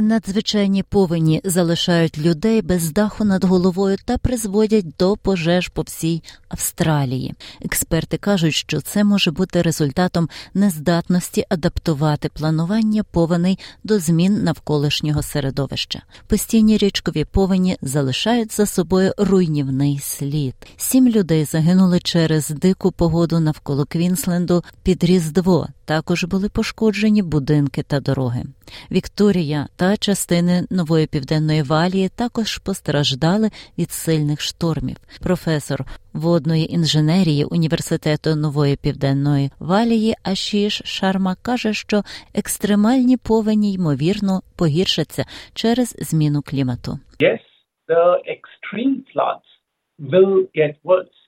Надзвичайні повені залишають людей без даху над головою та призводять до пожеж по всій Австралії. Експерти кажуть, що це може бути результатом нездатності адаптувати планування повеней до змін навколишнього середовища. Постійні річкові повені залишають за собою руйнівний слід. Сім людей загинули через дику погоду навколо Квінсленду під Різдво. Також були пошкоджені будинки та дороги. Вікторія та частини нової південної валії також постраждали від сильних штормів. Професор водної інженерії університету нової південної валії Ашіш Шарма каже, що екстремальні повені ймовірно погіршаться через зміну клімату. Yes, the extreme floods will get worse.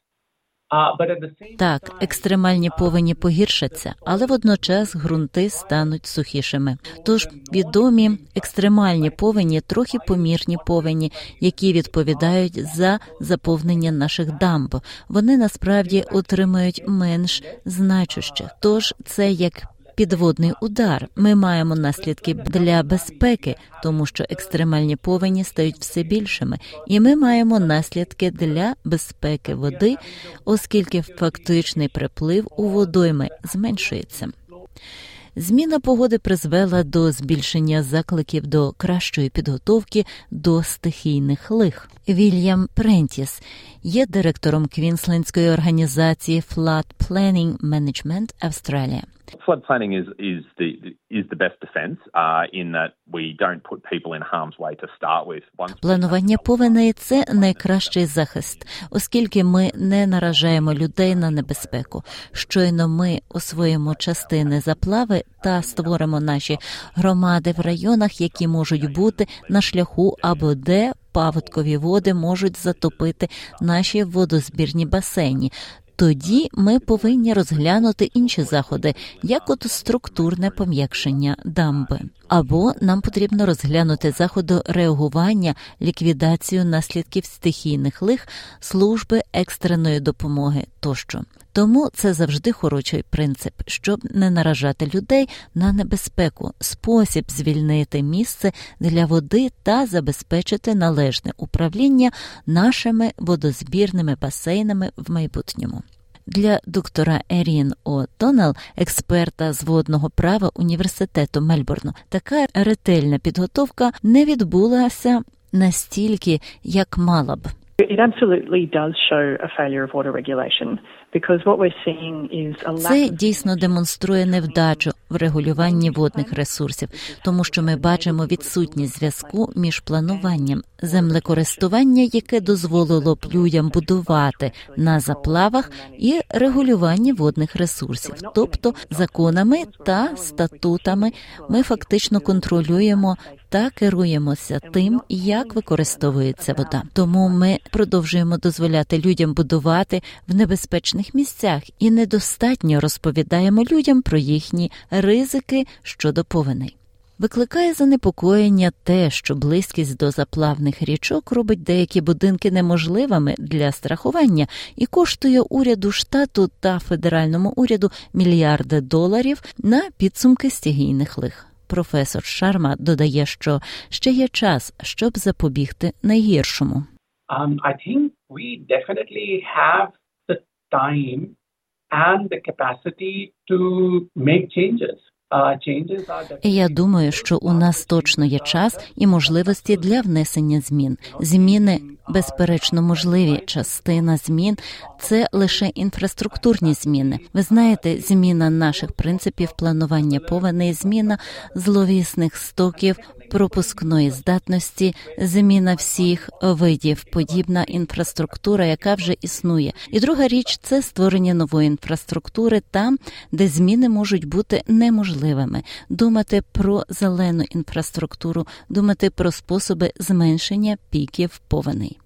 Так, екстремальні повені погіршаться, але водночас ґрунти стануть сухішими. Тож відомі екстремальні повені трохи помірні повені, які відповідають за заповнення наших дамб. Вони насправді отримають менш значущих. Тож це як підводний удар. Ми маємо наслідки для безпеки, тому що екстремальні повені стають все більшими, і ми маємо наслідки для безпеки води, оскільки фактичний приплив у водойми зменшується. Зміна погоди призвела до збільшення закликів до кращої підготовки до стихійних лих. Вільям Прентіс є директором Квінслендської організації Flood Planning Management Австралія. Flood planning is is the is the best defense uh, in that we don't put people in harm's way to start with. Once Планування повеней – це найкращий захист, оскільки ми не наражаємо людей на небезпеку. Щойно ми освоїмо частини заплави та створимо наші громади в районах, які можуть бути на шляху або де паводкові води можуть затопити наші водозбірні басейні. Тоді ми повинні розглянути інші заходи, як от структурне пом'якшення дамби. Або нам потрібно розглянути заходи реагування, ліквідацію наслідків стихійних лих, служби екстреної допомоги тощо. Тому це завжди хороший принцип, щоб не наражати людей на небезпеку, спосіб звільнити місце для води та забезпечити належне управління нашими водозбірними басейнами в майбутньому. Для доктора Ерін О'Доннелл, експерта з водного права університету Мельбурну, така ретельна підготовка не відбулася настільки, як мала б. Це дійсно демонструє невдачу в регулюванні водних ресурсів, тому що ми бачимо відсутність зв'язку між плануванням землекористування, яке дозволило б людям будувати на заплавах, і регулювання водних ресурсів, тобто законами та статутами, ми фактично контролюємо та керуємося тим, як використовується вода. Тому ми продовжуємо дозволяти людям будувати в небезпечних місцях і недостатньо розповідаємо людям про їхні ризики щодо повеней. Викликає занепокоєння те, що близькість до заплавних річок робить деякі будинки неможливими для страхування і коштує уряду штату та федеральному уряду мільярди доларів на підсумки стігійних лих. Професор Шарма додає, що ще є час, щоб запобігти найгіршому. Um, I think we definitely have the time and the capacity to make changes. Я думаю, що у нас точно є час і можливості для внесення змін. Зміни безперечно можливі. Частина змін це лише інфраструктурні зміни. Ви знаєте, зміна наших принципів планування повеней, зміна зловісних стоків пропускної здатності, зміна всіх видів, подібна інфраструктура, яка вже існує. І друга річ це створення нової інфраструктури там, де зміни можуть бути неможливими. Думати про зелену інфраструктуру, думати про способи зменшення піків повеней.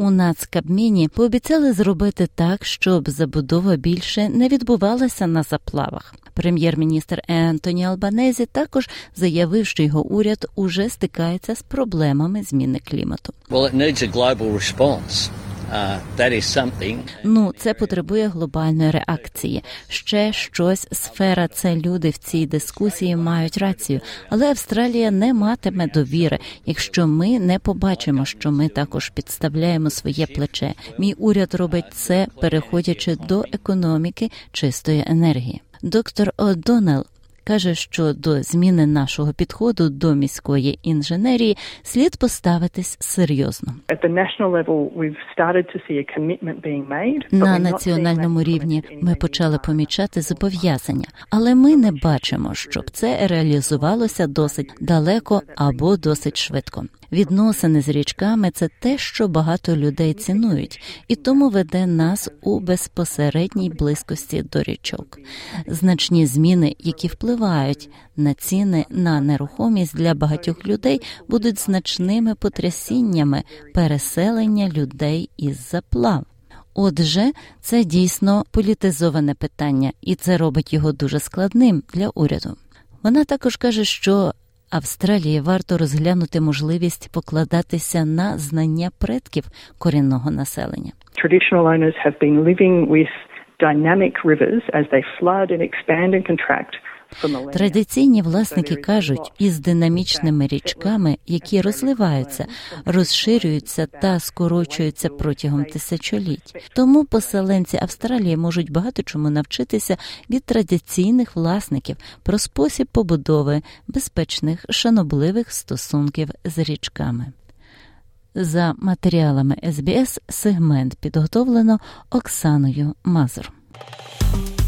У нацкабміні пообіцяли зробити так, щоб забудова більше не відбувалася на заплавах. Прем'єр-міністр Ентоні Албанезі також заявив, що його уряд уже стикається з проблемами зміни клімату. Well, it needs a global response. Uh. Ну, це потребує глобальної реакції. Ще щось сфера це люди в цій дискусії мають рацію, але Австралія не матиме довіри, якщо ми не побачимо, що ми також підставляємо своє плече. Мій уряд робить це, переходячи до економіки чистої енергії. Доктор О'Доннелл каже, що до зміни нашого підходу до міської інженерії слід поставитись серйозно. На національному рівні ми почали помічати зобов'язання, але ми не бачимо, щоб це реалізувалося досить далеко або досить швидко. Відносини з річками це те, що багато людей цінують, і тому веде нас у безпосередній близькості до річок. Значні зміни, які впливають на ціни на нерухомість для багатьох людей, будуть значними потрясіннями переселення людей із заплав. Отже, це дійсно політизоване питання, і це робить його дуже складним для уряду. Вона також каже, що Австралії варто розглянути можливість покладатися на знання предків корінного населення. Traditional owners have been living with dynamic rivers as they flood and expand and contract. Традиційні власники кажуть, із динамічними річками, які розливаються, розширюються та скорочуються протягом тисячоліть. Тому поселенці Австралії можуть багато чому навчитися від традиційних власників про спосіб побудови безпечних шанобливих стосунків з річками. За матеріалами СБС сегмент підготовлено Оксаною Мазур.